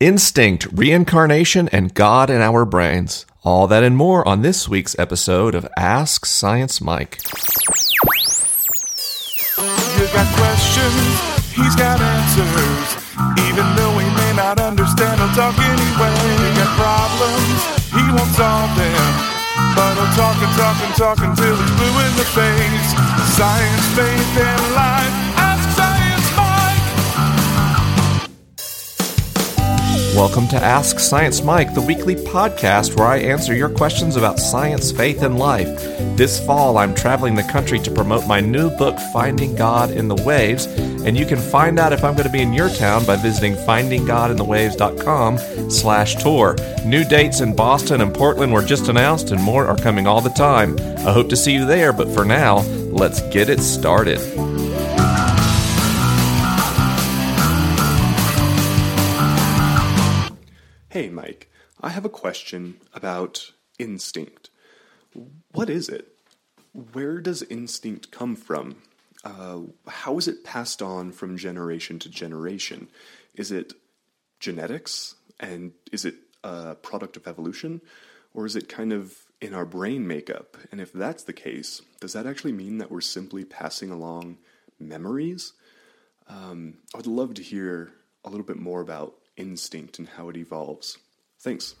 instinct, reincarnation, and God in our brains. All that and more on this week's episode of Ask Science Mike. You got questions, he's got answers. Even though he may not understand, he'll talk anyway. You got problems, he won't solve them. But he'll talk and talk and talk until he's blue in the face. Science, faith, and life. Welcome to Ask Science Mike, the weekly podcast where I answer your questions about science, faith, and life. This fall, I'm traveling the country to promote my new book, Finding God in the Waves, and you can find out if I'm going to be in your town by visiting findinggodinthewaves.com slash tour. New dates in Boston and Portland were just announced, and more are coming all the time. I hope to see you there, but for now, let's get it started. Hey, Mike, I have a question about instinct. What is it? Where does instinct come from? Uh, how is it passed on from generation to generation? Is it genetics? And is it a product of evolution? Or is it kind of in our brain makeup? And if that's the case, does that actually mean that we're simply passing along memories? Um, I would love to hear a little bit more about instinct and how it evolves. Thanks.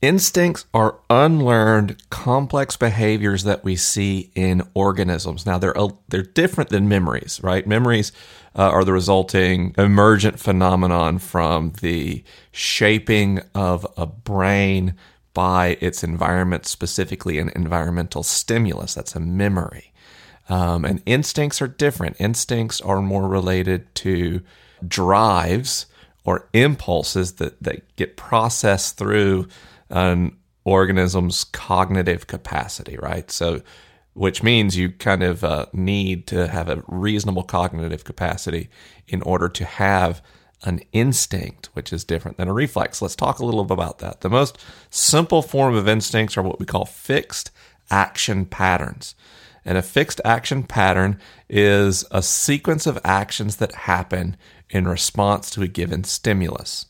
Instincts are unlearned, complex behaviors that we see in organisms. Now, they're they're different than memories, right? Memories uh, are the resulting emergent phenomenon from the shaping of a brain by its environment, specifically an environmental stimulus. That's a memory. Um, and instincts are different. Instincts are more related to drives or impulses that, that get processed through an organism's cognitive capacity, right? So, which means you kind of uh, need to have a reasonable cognitive capacity in order to have an instinct, which is different than a reflex. Let's talk a little bit about that. The most simple form of instincts are what we call fixed action patterns. And a fixed action pattern is a sequence of actions that happen in response to a given stimulus.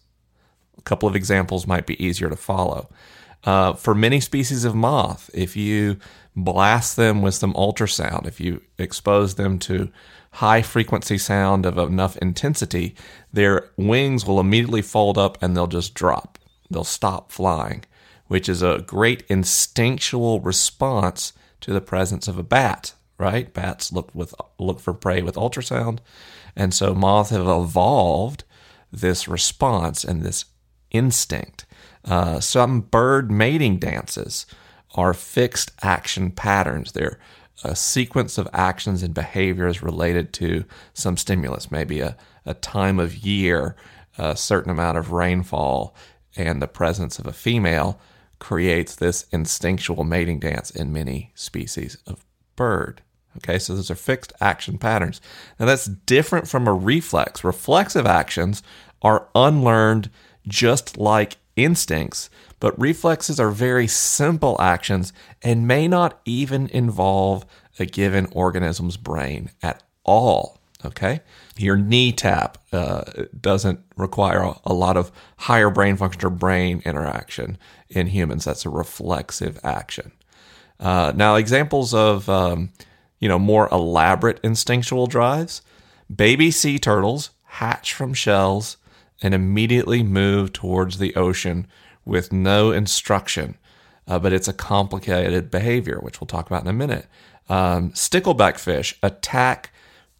A couple of examples might be easier to follow. Uh, for many species of moth, if you blast them with some ultrasound, if you expose them to high frequency sound of enough intensity, their wings will immediately fold up and they'll just drop. They'll stop flying, which is a great instinctual response to the presence of a bat, right? Bats look with look for prey with ultrasound. And so moths have evolved this response and this instinct. Uh, some bird mating dances are fixed action patterns. They're a sequence of actions and behaviors related to some stimulus, maybe a, a time of year, a certain amount of rainfall, and the presence of a female creates this instinctual mating dance in many species of bird. Okay, so those are fixed action patterns. Now that's different from a reflex. Reflexive actions are unlearned just like instincts, but reflexes are very simple actions and may not even involve a given organism's brain at all. Okay, your knee tap uh, doesn't require a, lot of higher brain function or brain interaction in humans. That's a reflexive action. Uh, now, examples of um, you know, more elaborate instinctual drives, baby sea turtles hatch from shells and immediately move towards the ocean with no instruction. Uh, but it's a complicated behavior, which we'll talk about in a minute. Um, stickleback fish attack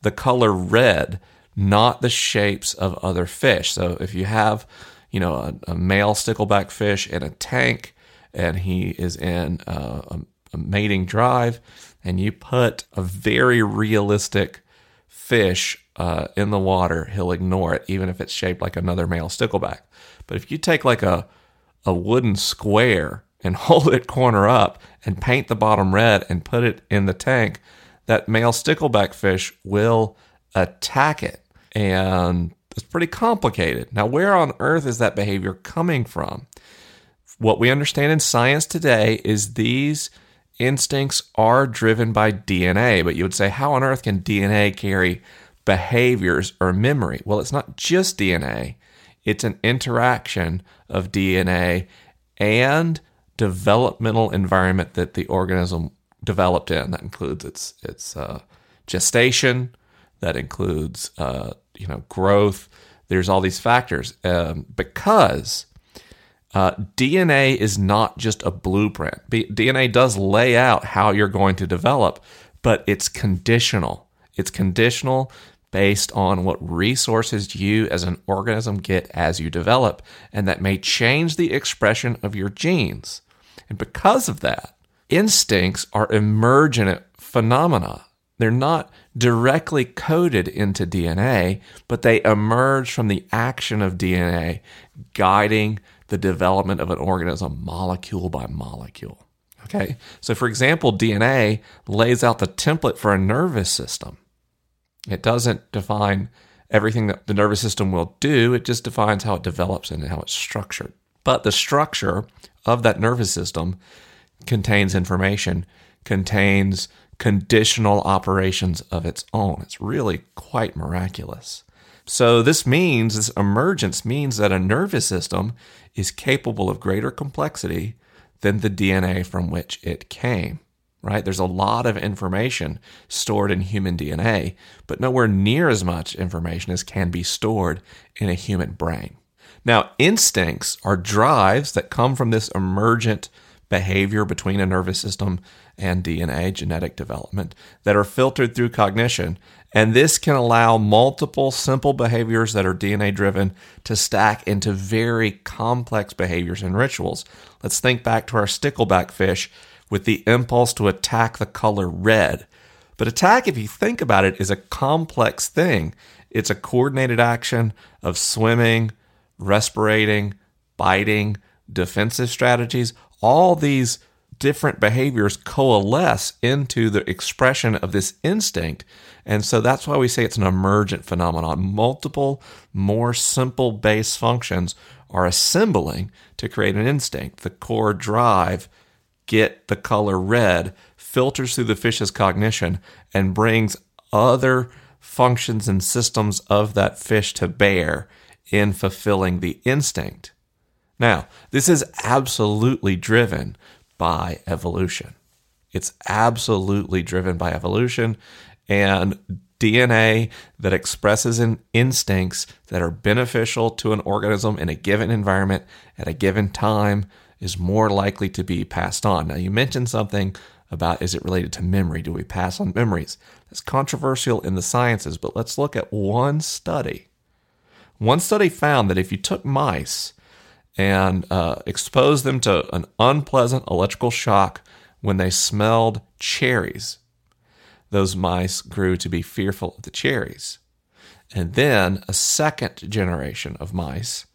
the color red, not the shapes of other fish. So if you have, you know, a, a male stickleback fish in a tank and he is in a, a mating drive, and you put a very realistic fish uh, in the water, he'll ignore it, even if it's shaped like another male stickleback. But if you take like a a wooden square and hold it corner up and paint the bottom red and put it in the tank, that male stickleback fish will attack it. And it's pretty complicated. Now, where on earth is that behavior coming from? What we understand in science today is these instincts are driven by DNA, but you would say, how on earth can DNA carry behaviors or memory? Well, it's not just DNA, It's an interaction of DNA and developmental environment that the organism developed in. That includes its its uh, gestation. That includes uh, you know growth. There's all these factors um, because uh, DNA is not just a blueprint. B- DNA does lay out how you're going to develop, but it's conditional. It's conditional based on what resources you as an organism get as you develop, and that may change the expression of your genes. And because of that, instincts are emergent phenomena. They're not directly coded into DNA, but they emerge from the action of DNA guiding the development of an organism molecule by molecule. Okay. So, for example, DNA lays out the template for a nervous system. It doesn't define everything that the nervous system will do, it just defines how it develops and how it's structured. But the structure of that nervous system contains information, contains conditional operations of its own. It's really quite miraculous. So, this means, this emergence means that a nervous system is capable of greater complexity than the DNA from which it came, right? There's a lot of information stored in human DNA, but nowhere near as much information as can be stored in a human brain. Now, instincts are drives that come from this emergent behavior between a nervous system and DNA, genetic development, that are filtered through cognition. And this can allow multiple simple behaviors that are DNA driven to stack into very complex behaviors and rituals. Let's think back to our stickleback fish with the impulse to attack the color red. But attack, if you think about it, is a complex thing. It's a coordinated action of swimming, respirating, biting, defensive strategies. All these different behaviors coalesce into the expression of this instinct. And so that's why we say it's an emergent phenomenon. Multiple, more simple base functions are assembling to create an instinct. The core drive, get the color red, filters through the fish's cognition and brings other functions and systems of that fish to bear in fulfilling the instinct. Now, this is absolutely driven by evolution. It's absolutely driven by evolution and DNA that expresses in instincts that are beneficial to an organism in a given environment at a given time is more likely to be passed on. Now, you mentioned something about is it related to memory? Do we pass on memories? That's controversial in the sciences, but let's look at one study. One study found that if you took mice and uh, exposed them to an unpleasant electrical shock when they smelled cherries. Those mice grew to be fearful of the cherries. And then a second generation of mice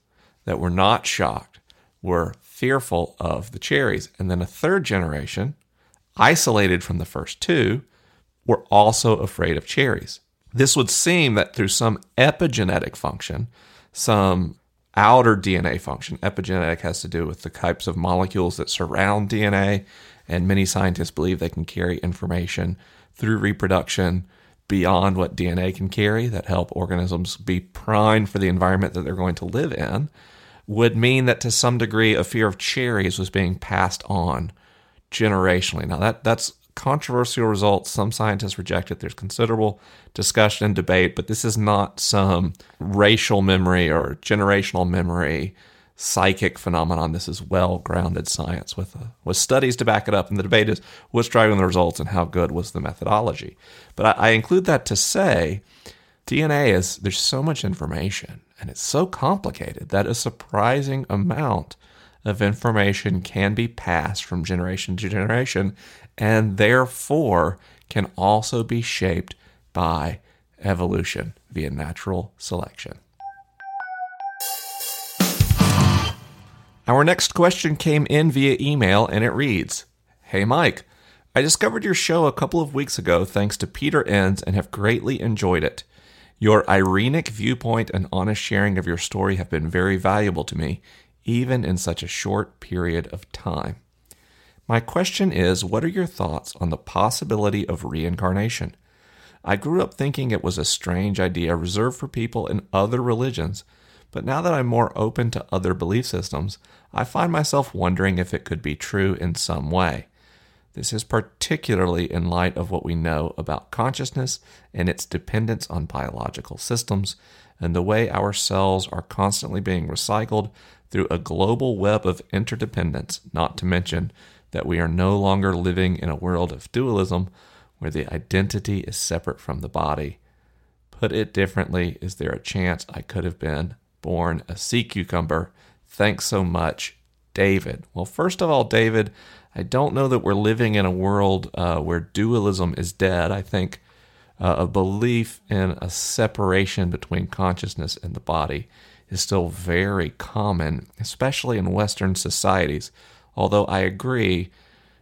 that were not shocked were fearful of the cherries. And then a third generation, isolated from the first two, were also afraid of cherries. This would seem that through some epigenetic function, some outer DNA function. Epigenetic has to do with the types of molecules that surround DNA, and many scientists believe they can carry information through reproduction beyond what DNA can carry that help organisms be primed for the environment that they're going to live in would mean that to some degree a fear of cherries was being passed on generationally. Now that that's controversial results. Some scientists reject it. There's considerable discussion and debate, but this is not some racial memory or generational memory psychic phenomenon. This is well grounded science with, uh, with studies to back it up. And the debate is what's driving the results and how good was the methodology. But I, I include that to say DNA is, there's so much information and it's so complicated that a surprising amount of information can be passed from generation to generation and therefore can also be shaped by evolution via natural selection. Our next question came in via email and it reads Hey Mike, I discovered your show a couple of weeks ago thanks to Peter Enns and have greatly enjoyed it. Your irenic viewpoint and honest sharing of your story have been very valuable to me, even in such a short period of time. My question is what are your thoughts on the possibility of reincarnation? I grew up thinking it was a strange idea reserved for people in other religions, But now that I'm more open to other belief systems, I find myself wondering if it could be true in some way. This is particularly in light of what we know about consciousness and its dependence on biological systems, and the way our cells are constantly being recycled through a global web of interdependence, not to mention that we are no longer living in a world of dualism where the identity is separate from the body. Put it differently, is there a chance I could have been born a sea cucumber? Thanks so much, David. Well, first of all, David, I don't know that we're living in a world uh, where dualism is dead. I think uh, a belief in a separation between consciousness and the body is still very common, especially in Western societies. Although I agree,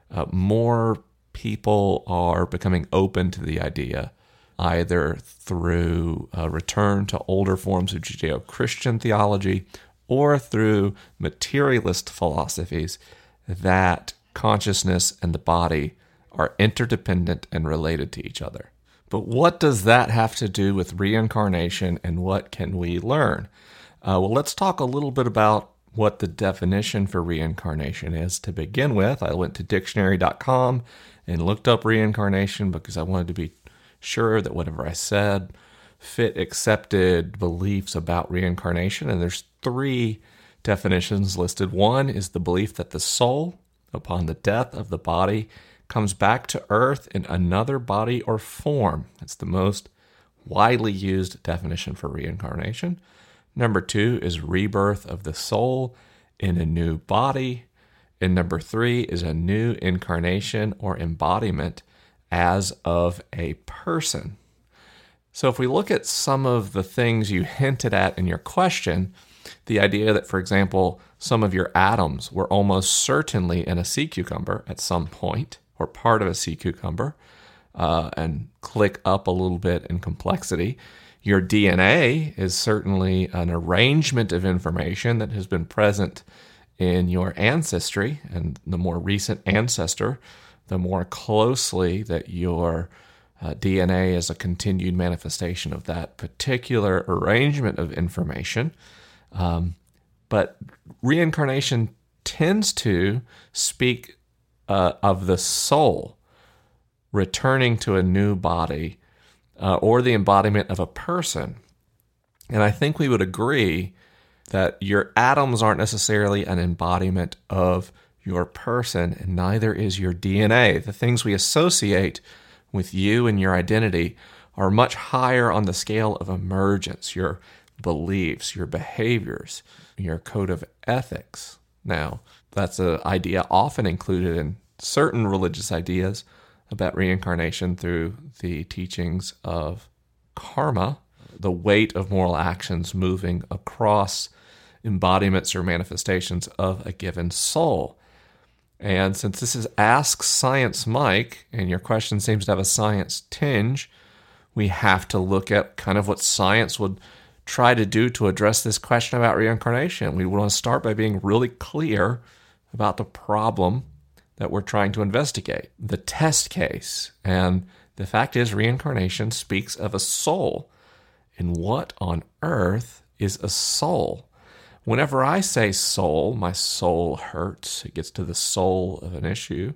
uh, more people are becoming open to the idea, either through a return to older forms of Judeo Christian theology or through materialist philosophies, that consciousness and the body are interdependent and related to each other. But what does that have to do with reincarnation and what can we learn? Uh, well, let's talk a little bit about what the definition for reincarnation is to begin with. I went to dictionary.com and looked up reincarnation because I wanted to be sure that whatever I said fit accepted beliefs about reincarnation. And there's three definitions listed. One is the belief that the soul, upon the death of the body, comes back to earth in another body or form. That's the most widely used definition for reincarnation. Number two is rebirth of the soul in a new body. And number three is a new incarnation or embodiment as of a person. So, if we look at some of the things you hinted at in your question, the idea that, for example, some of your atoms were almost certainly in a sea cucumber at some point, or part of a sea cucumber, uh, and click up a little bit in complexity, your DNA is certainly an arrangement of information that has been present in your ancestry, and the more recent ancestor, the more closely that your uh, DNA is a continued manifestation of that particular arrangement of information. Um, but reincarnation tends to speak uh, of the soul returning to a new body uh, or the embodiment of a person. And I think we would agree that your atoms aren't necessarily an embodiment of your person, and neither is your DNA. The things we associate with you and your identity are much higher on the scale of emergence your beliefs, your behaviors, your code of ethics. Now, that's an idea often included in certain religious ideas about reincarnation through the teachings of karma, the weight of moral actions moving across embodiments or manifestations of a given soul. And since this is Ask Science Mike, and your question seems to have a science tinge, we have to look at kind of what science would try to do to address this question about reincarnation. We want to start by being really clear about the problem that we're trying to investigate, the test case. And the fact is, reincarnation speaks of a soul. And what on earth is a soul? Whenever I say soul, my soul hurts. It gets to the soul of an issue.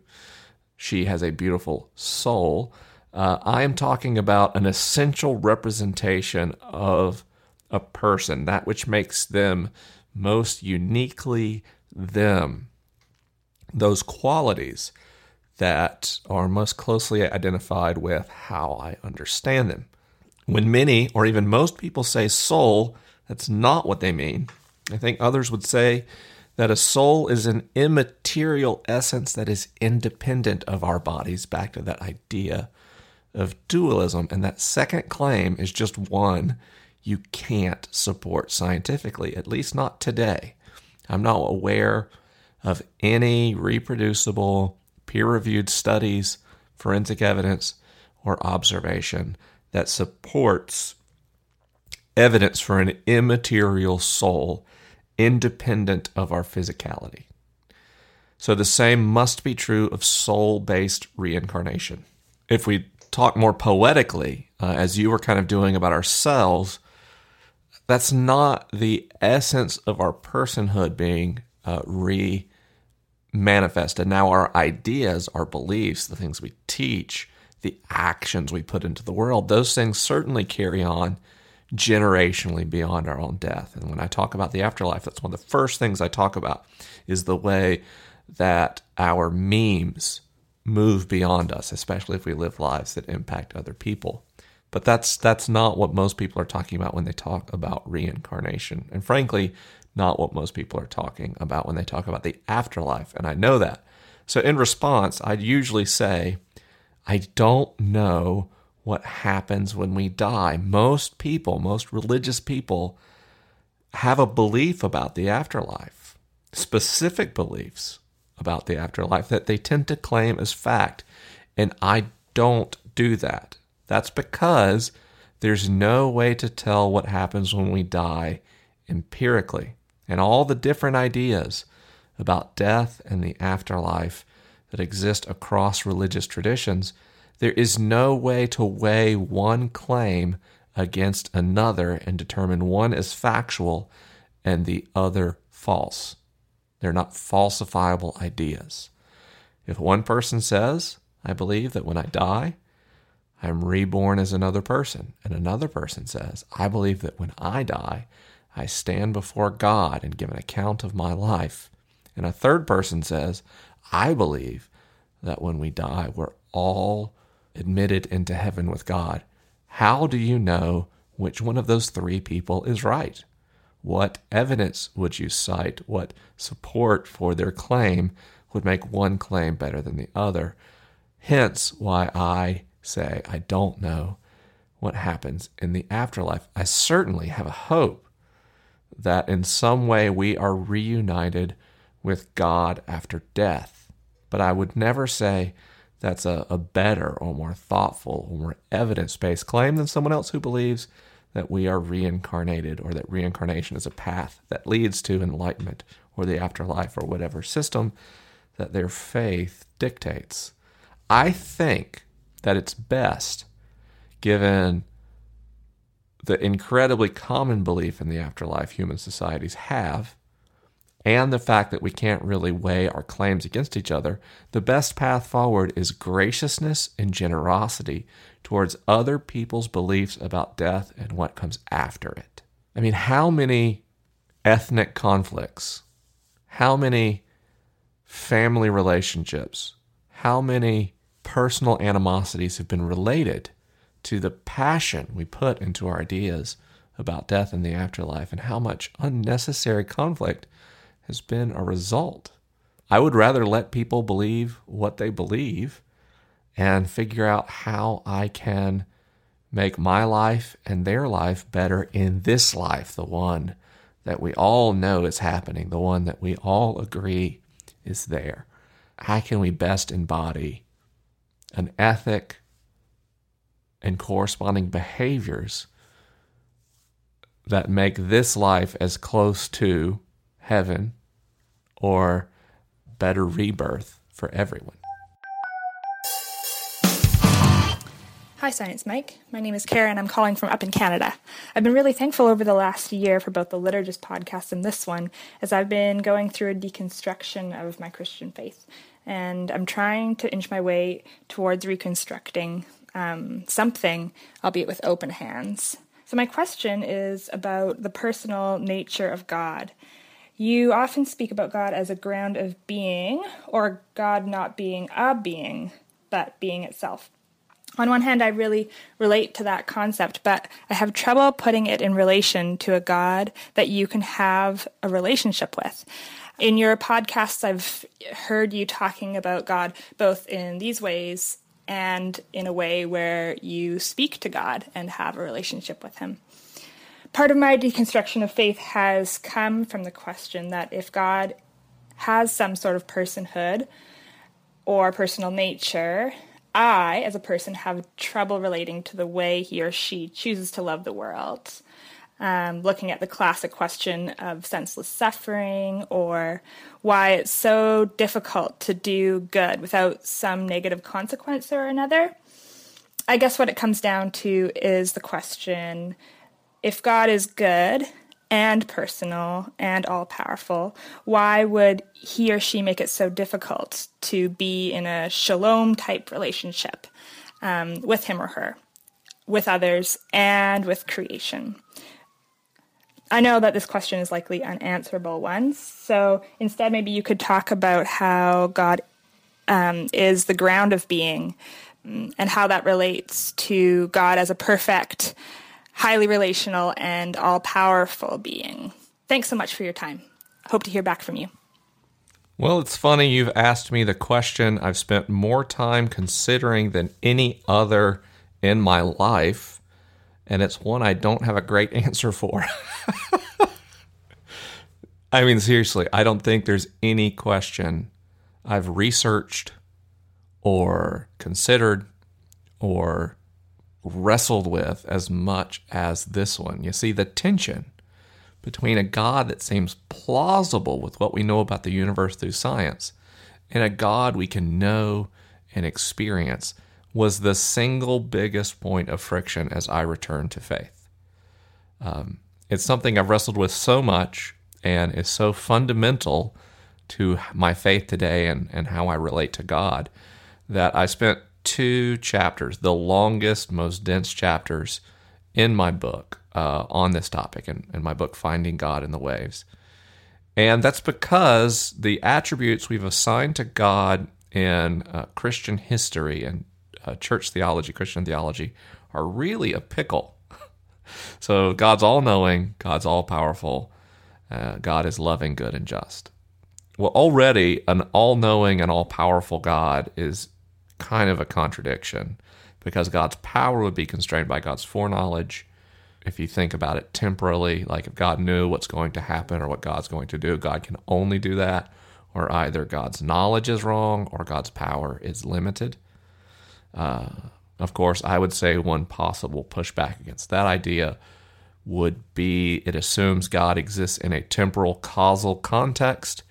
She has a beautiful soul. Uh, I am talking about an essential representation of a person, that which makes them most uniquely them those qualities that are most closely identified with how I understand them. When many or even most people say soul, that's not what they mean. I think others would say that a soul is an immaterial essence that is independent of our bodies, back to that idea of dualism. And that second claim is just one you can't support scientifically, at least not today. I'm not aware of any reproducible, peer reviewed studies, forensic evidence, or observation that supports evidence for an immaterial soul independent of our physicality. So the same must be true of soul based reincarnation. If we talk more poetically, uh, as you were kind of doing about ourselves, that's not the essence of our personhood being uh, re manifested. Now, our ideas, our beliefs, the things we teach, the actions we put into the world, those things certainly carry on generationally beyond our own death. And when I talk about the afterlife, that's one of the first things I talk about is the way that our memes move beyond us, especially if we live lives that impact other people. But that's that's not what most people are talking about when they talk about reincarnation. And frankly, not what most people are talking about when they talk about the afterlife. And I know that. So in response, I'd usually say, I don't know what happens when we die. Most people, most religious people, have a belief about the afterlife, specific beliefs about the afterlife that they tend to claim as fact. And I don't do that. That's because there's no way to tell what happens when we die empirically. And all the different ideas about death and the afterlife that exist across religious traditions there is no way to weigh one claim against another and determine one as factual and the other false. They're not falsifiable ideas. If one person says, I believe that when I die, I'm reborn as another person, and another person says, I believe that when I die, I stand before God and give an account of my life, and a third person says, I believe that when we die, we're all admitted into heaven with God, how do you know which one of those three people is right? What evidence would you cite? What support for their claim would make one claim better than the other? Hence, why I say I don't know what happens in the afterlife. I certainly have a hope that in some way we are reunited with God after death. But I would never say that's a, a better or more thoughtful or more evidence based claim than someone else who believes that we are reincarnated or that reincarnation is a path that leads to enlightenment or the afterlife or whatever system that their faith dictates. I think that it's best, given the incredibly common belief in the afterlife human societies have, and the fact that we can't really weigh our claims against each other, the best path forward is graciousness and generosity towards other people's beliefs about death and what comes after it. I mean, how many ethnic conflicts, how many family relationships, how many personal animosities have been related to the passion we put into our ideas about death and the afterlife, and how much unnecessary conflict has been a result. I would rather let people believe what they believe and figure out how I can make my life and their life better in this life, the one that we all know is happening, the one that we all agree is there. How can we best embody an ethic and corresponding behaviors that make this life as close to heaven or better rebirth for everyone. Hi, Science Mike. My name is Karen. I'm calling from up in Canada. I've been really thankful over the last year for both the Liturgist podcast and this one, as I've been going through a deconstruction of my Christian faith. And I'm trying to inch my way towards reconstructing um, something, albeit with open hands. So, my question is about the personal nature of God you often speak about God as a ground of being, or God not being a being, but being itself. On one hand, I really relate to that concept, but I have trouble putting it in relation to a God that you can have a relationship with. In your podcasts, I've heard you talking about God both in these ways and in a way where you speak to God and have a relationship with Him part of my deconstruction of faith has come from the question that if God has some sort of personhood or personal nature, I, as a person, have trouble relating to the way he or she chooses to love the world. Um, looking at the classic question of senseless suffering or why it's so difficult to do good without some negative consequence or another. I guess what it comes down to is the question if God is good and personal and all powerful, why would he or she make it so difficult to be in a shalom type relationship um, with him or her, with others, and with creation? I know that this question is likely unanswerable one, so instead, maybe you could talk about how God um, is the ground of being mm, and how that relates to God as a perfect, highly relational, and all powerful being. Thanks so much for your time. Hope to hear back from you. Well, it's funny you've asked me the question I've spent more time considering than any other in my life, and it's one I don't have a great answer for. I mean, seriously, I don't think there's any question I've researched or considered or wrestled with as much as this one. You see, the tension between a God that seems plausible with what we know about the universe through science and a God we can know and experience was the single biggest point of friction as I returned to faith. Um, it's something I've wrestled with so much and is so fundamental to my faith today and, and how I relate to God that I spent two chapters, the longest, most dense chapters in my book uh, on this topic, in, in my book, Finding God in the Waves. And that's because the attributes we've assigned to God in uh, Christian history and uh, church theology, Christian theology, are really a pickle. so God's all knowing, God's all powerful, uh, God is loving, good, and just. Well, already an all knowing and all powerful God is kind of a contradiction because God's power would be constrained by God's foreknowledge. If you think about it temporally, like if God knew what's going to happen or what God's going to do, God can only do that, or either God's knowledge is wrong or God's power is limited. Uh, of course, I would say one possible pushback against that idea would be it assumes God exists in a temporal causal context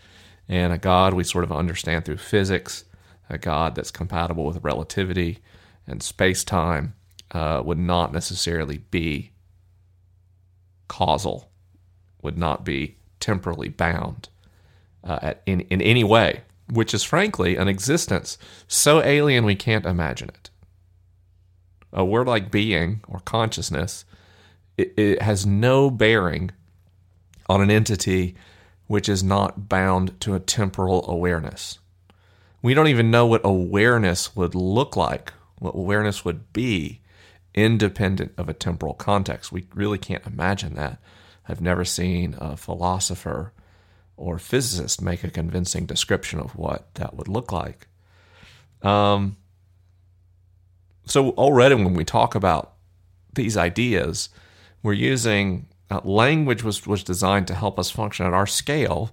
and a God we sort of understand through physics, a God that's compatible with relativity and space time, uh, would not necessarily be causal, would not be temporally bound uh, at, in, in any way, which is frankly an existence so alien we can't imagine it. A word like being or consciousness, it, it has no bearing on an entity which is not bound to a temporal awareness. We don't even know what awareness would look like, what awareness would be, independent of a temporal context. We really can't imagine that. I've never seen a philosopher or physicist make a convincing description of what that would look like. Um, so already when we talk about these ideas, we're using uh, language was, was designed to help us function at our scale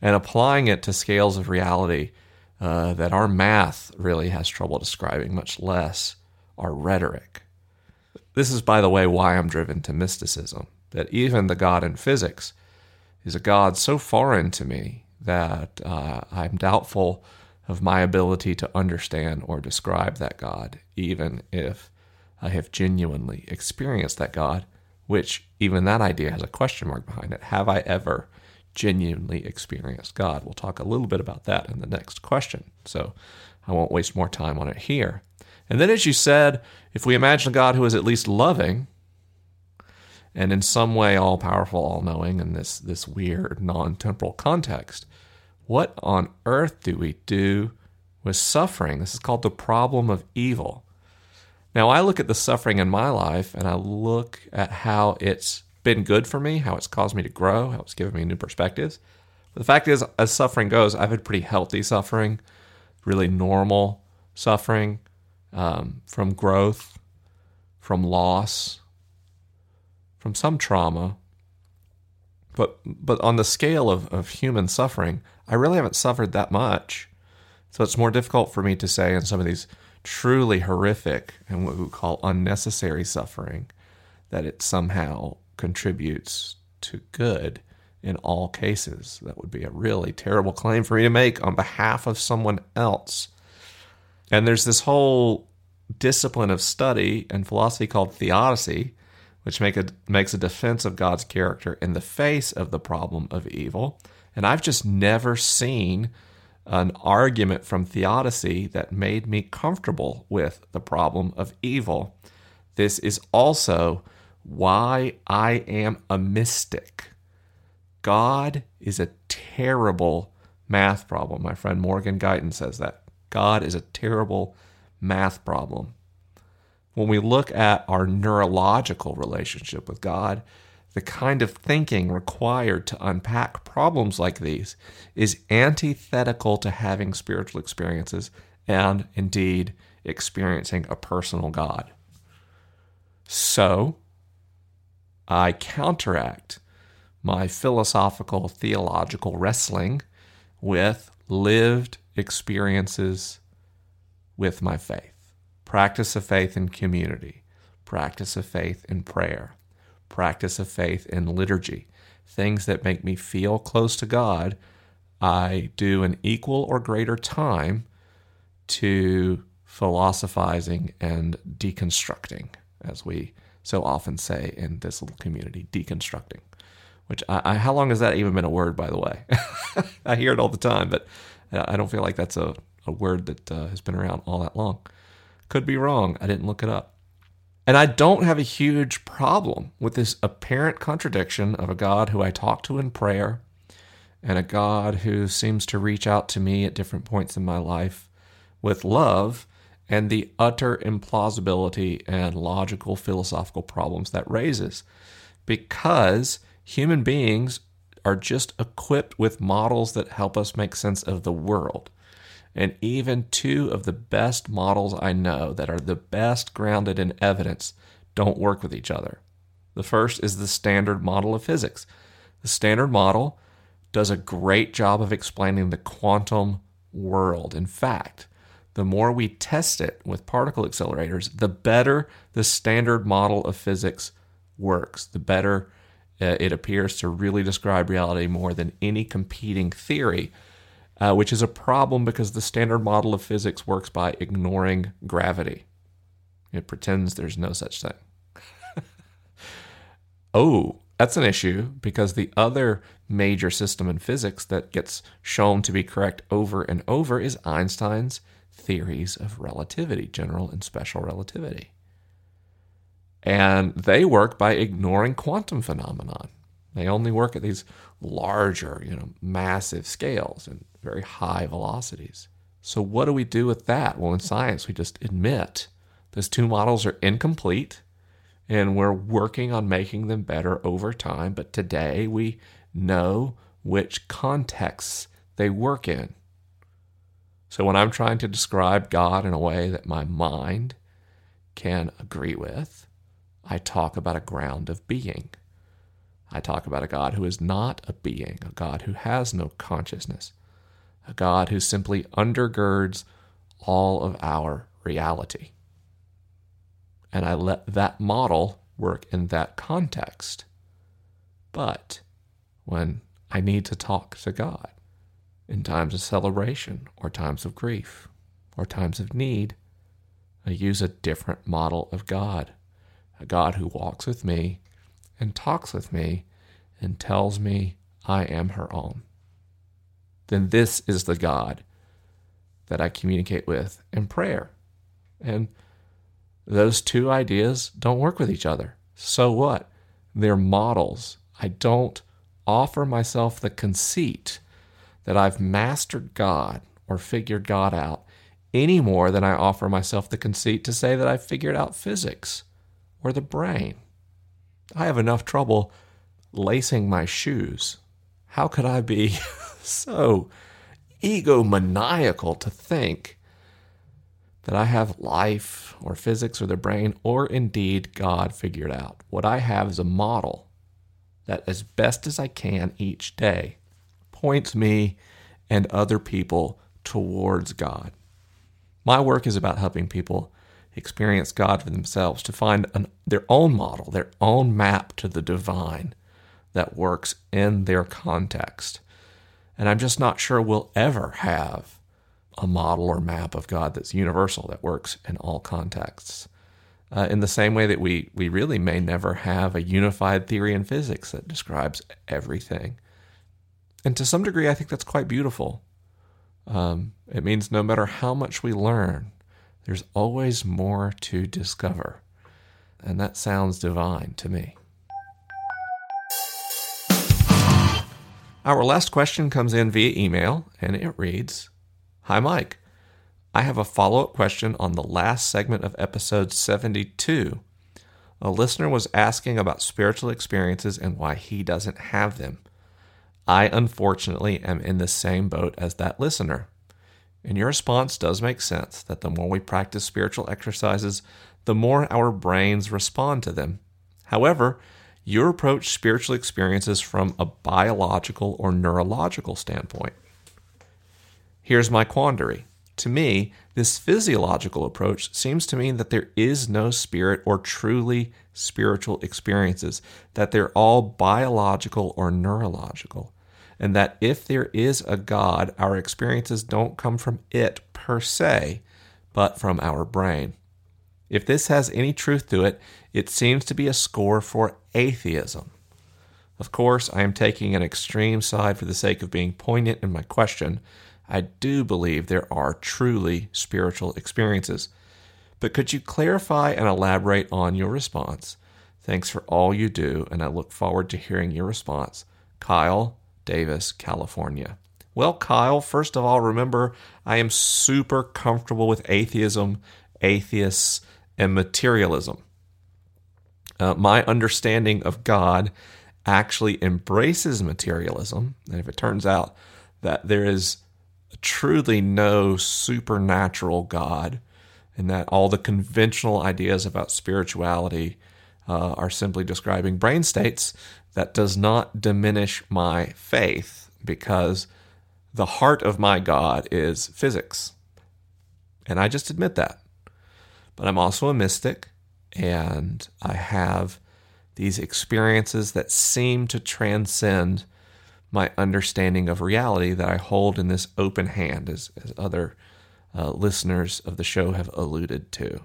and applying it to scales of reality uh, that our math really has trouble describing, much less our rhetoric. This is, by the way, why I'm driven to mysticism, that even the God in physics is a God so foreign to me that uh, I'm doubtful of my ability to understand or describe that God, even if I have genuinely experienced that God which even that idea has a question mark behind it. Have I ever genuinely experienced God? We'll talk a little bit about that in the next question. So I won't waste more time on it here. And then, as you said, if we imagine a God who is at least loving and in some way all powerful, all knowing in this, this weird non temporal context, what on earth do we do with suffering? This is called the problem of evil. Now, I look at the suffering in my life and I look at how it's been good for me, how it's caused me to grow, how it's given me new perspectives. But the fact is, as suffering goes, I've had pretty healthy suffering, really normal suffering um, from growth, from loss, from some trauma. But, but on the scale of, of human suffering, I really haven't suffered that much. So it's more difficult for me to say in some of these truly horrific and what we call unnecessary suffering, that it somehow contributes to good in all cases. That would be a really terrible claim for me to make on behalf of someone else. And there's this whole discipline of study and philosophy called theodicy, which make a, makes a defense of God's character in the face of the problem of evil. And I've just never seen an argument from theodicy that made me comfortable with the problem of evil. This is also why I am a mystic. God is a terrible math problem. My friend Morgan Guyton says that. God is a terrible math problem. When we look at our neurological relationship with God, the kind of thinking required to unpack problems like these is antithetical to having spiritual experiences and indeed experiencing a personal God. So, I counteract my philosophical theological wrestling with lived experiences with my faith. Practice of faith in community, practice of faith in prayer, practice of faith in liturgy, things that make me feel close to God. I do an equal or greater time to philosophizing and deconstructing, as we so often say in this little community, deconstructing. Which I, I, how long has that even been a word, by the way? I hear it all the time, but I don't feel like that's a, a word that uh, has been around all that long. Could be wrong. I didn't look it up. And I don't have a huge problem with this apparent contradiction of a God who I talk to in prayer and a God who seems to reach out to me at different points in my life with love and the utter implausibility and logical philosophical problems that raises. Because human beings are just equipped with models that help us make sense of the world. And even two of the best models I know that are the best grounded in evidence don't work with each other. The first is the standard model of physics. The standard model does a great job of explaining the quantum world. In fact, the more we test it with particle accelerators, the better the standard model of physics works, the better uh, it appears to really describe reality more than any competing theory, uh, which is a problem because the standard model of physics works by ignoring gravity. It pretends there's no such thing. oh, that's an issue because the other major system in physics that gets shown to be correct over and over is Einstein's theories of relativity, general and special relativity. And they work by ignoring quantum phenomenon. They only work at these larger, you know, massive scales and very high velocities. So what do we do with that? Well, in science, we just admit those two models are incomplete and we're working on making them better over time, but today we know which contexts they work in. So when I'm trying to describe God in a way that my mind can agree with, I talk about a ground of being. I talk about a God who is not a being, a God who has no consciousness, a God who simply undergirds all of our reality. And I let that model work in that context. But when I need to talk to God, in times of celebration or times of grief or times of need, I use a different model of God, a God who walks with me and talks with me and tells me I am her own. Then this is the God that I communicate with in prayer. And those two ideas don't work with each other. So what? They're models. I don't offer myself the conceit that I've mastered God or figured God out any more than I offer myself the conceit to say that I've figured out physics or the brain. I have enough trouble lacing my shoes. How could I be so egomaniacal to think that I have life or physics or the brain or indeed God figured out? What I have is a model that, as best as I can each day, points me and other people towards God. My work is about helping people experience God for themselves, to find an, their own model, their own map to the divine that works in their context. And I'm just not sure we'll ever have a model or map of God that's universal, that works in all contexts. uh, in the same way that we, we really may never have a unified theory in physics that describes everything. And to some degree, I think that's quite beautiful. Um, it means no matter how much we learn, there's always more to discover. And that sounds divine to me. Our last question comes in via email, and it reads Hi, Mike. I have a follow up question on the last segment of episode 72. A listener was asking about spiritual experiences and why he doesn't have them. I unfortunately am in the same boat as that listener. And your response does make sense that the more we practice spiritual exercises, the more our brains respond to them. However, you approach spiritual experiences from a biological or neurological standpoint. Here's my quandary. To me, this physiological approach seems to mean that there is no spirit or truly spiritual experiences, that they're all biological or neurological and that if there is a God, our experiences don't come from it per se, but from our brain. If this has any truth to it, it seems to be a score for atheism. Of course, I am taking an extreme side for the sake of being poignant in my question. I do believe there are truly spiritual experiences. But could you clarify and elaborate on your response? Thanks for all you do, and I look forward to hearing your response. Kyle, Davis, California. Well, Kyle, first of all, remember I am super comfortable with atheism, atheists, and materialism. Uh, my understanding of God actually embraces materialism. And if it turns out that there is truly no supernatural God, and that all the conventional ideas about spirituality uh, are simply describing brain states, that does not diminish my faith because the heart of my God is physics. And I just admit that. But I'm also a mystic and I have these experiences that seem to transcend my understanding of reality that I hold in this open hand, as, as other uh, listeners of the show have alluded to.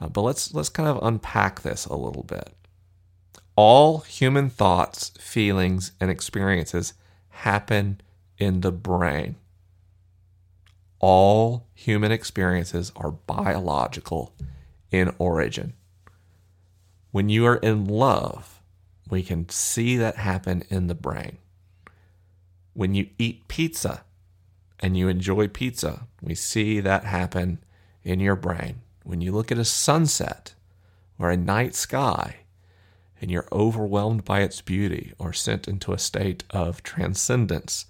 Uh, but let's let's kind of unpack this a little bit. All human thoughts, feelings, and experiences happen in the brain. All human experiences are biological in origin. When you are in love, we can see that happen in the brain. When you eat pizza and you enjoy pizza, we see that happen in your brain. When you look at a sunset or a night sky, and you're overwhelmed by its beauty or sent into a state of transcendence,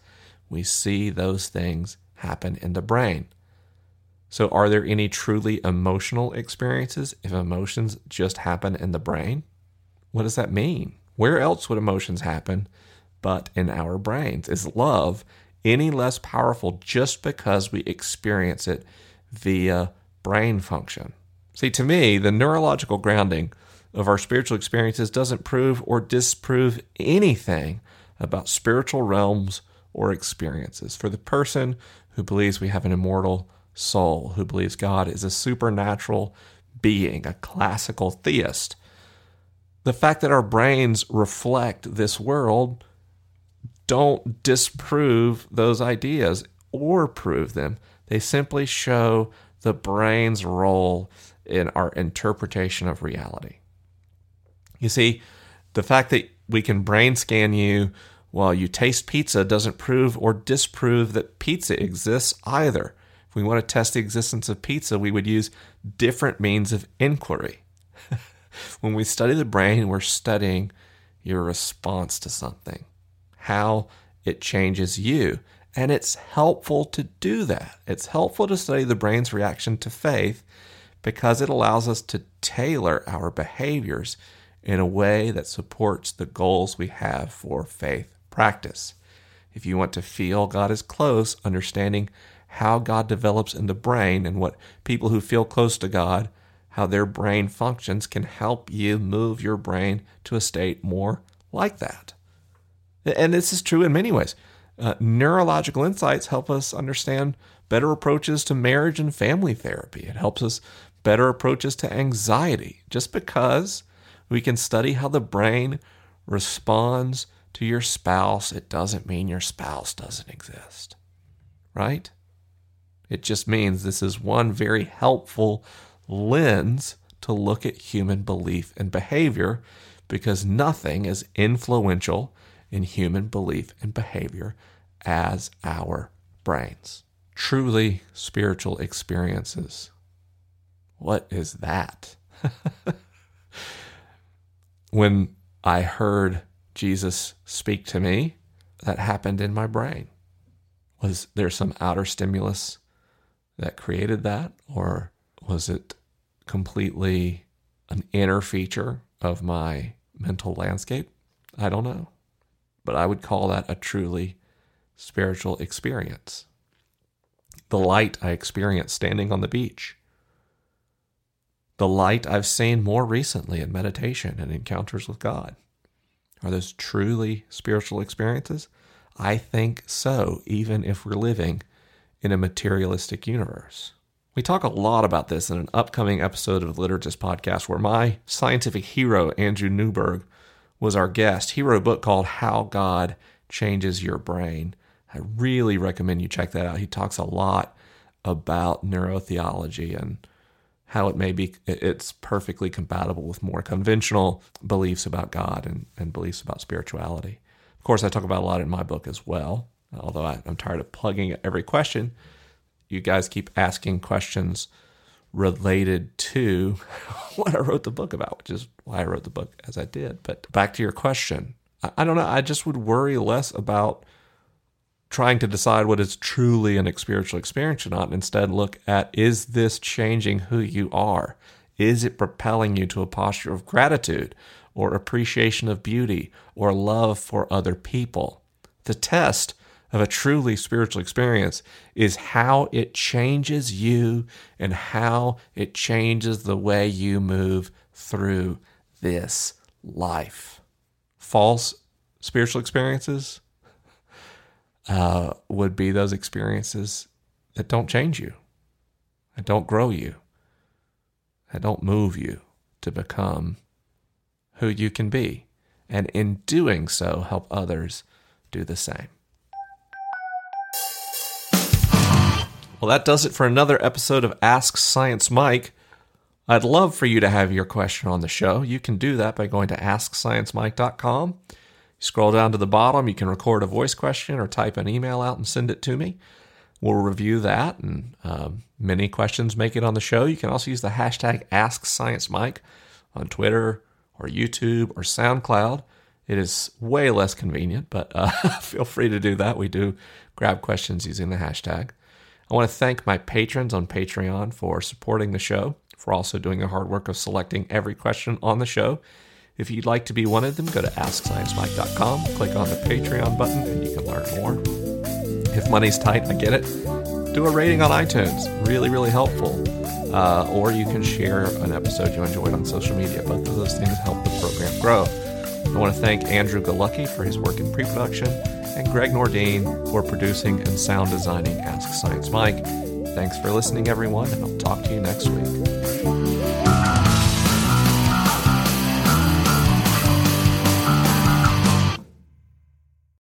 we see those things happen in the brain. So, are there any truly emotional experiences if emotions just happen in the brain? What does that mean? Where else would emotions happen but in our brains? Is love any less powerful just because we experience it via brain function? See, to me, the neurological grounding of our spiritual experiences doesn't prove or disprove anything about spiritual realms or experiences. For the person who believes we have an immortal soul, who believes God is a supernatural being, a classical theist, the fact that our brains reflect this world don't disprove those ideas or prove them. They simply show the brain's role in our interpretation of reality. You see, the fact that we can brain scan you while you taste pizza doesn't prove or disprove that pizza exists either. If we want to test the existence of pizza, we would use different means of inquiry. when we study the brain, we're studying your response to something, how it changes you. And it's helpful to do that. It's helpful to study the brain's reaction to faith because it allows us to tailor our behaviors in a way that supports the goals we have for faith practice. If you want to feel God is close, understanding how God develops in the brain and what people who feel close to God, how their brain functions, can help you move your brain to a state more like that. And this is true in many ways. Uh, neurological insights help us understand better approaches to marriage and family therapy. It helps us better approaches to anxiety. Just because we can study how the brain responds to your spouse, it doesn't mean your spouse doesn't exist, right? It just means this is one very helpful lens to look at human belief and behavior because nothing is influential in human belief and behavior as our brains. Truly spiritual experiences. What is that? when I heard Jesus speak to me, that happened in my brain. Was there some outer stimulus that created that, or was it completely an inner feature of my mental landscape? I don't know. But I would call that a truly spiritual experience. The light I experienced standing on the beach. The light I've seen more recently in meditation and encounters with God. Are those truly spiritual experiences? I think so, even if we're living in a materialistic universe. We talk a lot about this in an upcoming episode of the Liturgist podcast where my scientific hero, Andrew Newberg, was our guest. He wrote a book called How God Changes Your Brain. I really recommend you check that out. He talks a lot about neurotheology and how it may be it's perfectly compatible with more conventional beliefs about God and, and beliefs about spirituality. Of course, I talk about a lot in my book as well although I, am tired of plugging every question. You guys keep asking questions related to what I wrote the book about, which is why I wrote the book as I did. But back to your question, I, I don't know. I just would worry less about trying to decide what is truly an spiritual experience or not, and instead look at is this changing who you are? Is it propelling you to a posture of gratitude or appreciation of beauty or love for other people? The test of a truly spiritual experience is how it changes you and how it changes the way you move through this life. False spiritual experiences uh, would be those experiences that don't change you, that don't grow you, that don't move you to become who you can be. And in doing so, help others do the same. Well, that does it for another episode of Ask Science Mike. I'd love for you to have your question on the show. You can do that by going to AskScienceMike.com. Scroll down to the bottom, you can record a voice question or type an email out and send it to me. We'll review that, and um, many questions make it on the show. You can also use the hashtag AskScienceMike on Twitter or YouTube or SoundCloud. It is way less convenient, but uh, feel free to do that. We do grab questions using the hashtag. I want to thank my patrons on Patreon for supporting the show, for also doing the hard work of selecting every question on the show. If you'd like to be one of them, go to AskScienceMike.com, click on the Patreon button, and you can learn more. If money's tight, I get it. Do a rating on iTunes, really, really helpful. Uh, or you can share an episode you enjoyed on social media. Both of those things help the program grow. I want to thank Andrew Galucki for his work in pre production and Gregg Nordin for producing and sound designing Ask Science Mike. Thanks for listening, everyone, and I'll talk to you next week.